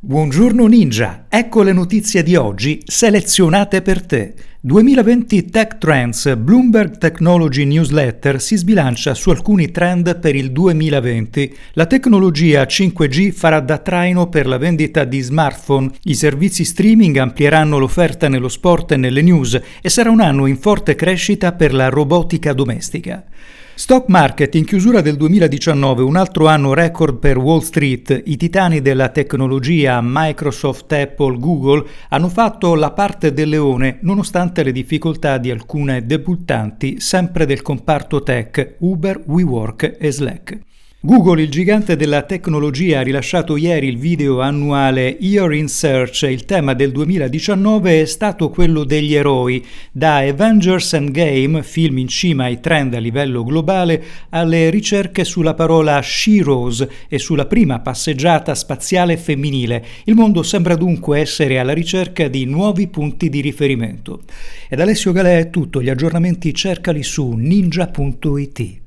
Buongiorno Ninja, ecco le notizie di oggi selezionate per te. 2020 Tech Trends Bloomberg Technology Newsletter si sbilancia su alcuni trend per il 2020. La tecnologia 5G farà da traino per la vendita di smartphone, i servizi streaming amplieranno l'offerta nello sport e nelle news e sarà un anno in forte crescita per la robotica domestica. Stock market in chiusura del 2019, un altro anno record per Wall Street. I titani della tecnologia Microsoft, Apple, Google hanno fatto la parte del leone nonostante le difficoltà di alcune debuttanti sempre del comparto tech Uber, WeWork e Slack. Google, il gigante della tecnologia, ha rilasciato ieri il video annuale Year in Search. Il tema del 2019 è stato quello degli eroi, da Avengers Endgame, film in cima ai trend a livello globale, alle ricerche sulla parola Sheroes e sulla prima passeggiata spaziale femminile. Il mondo sembra dunque essere alla ricerca di nuovi punti di riferimento. Ed Alessio Galè è tutto, gli aggiornamenti cercali su ninja.it.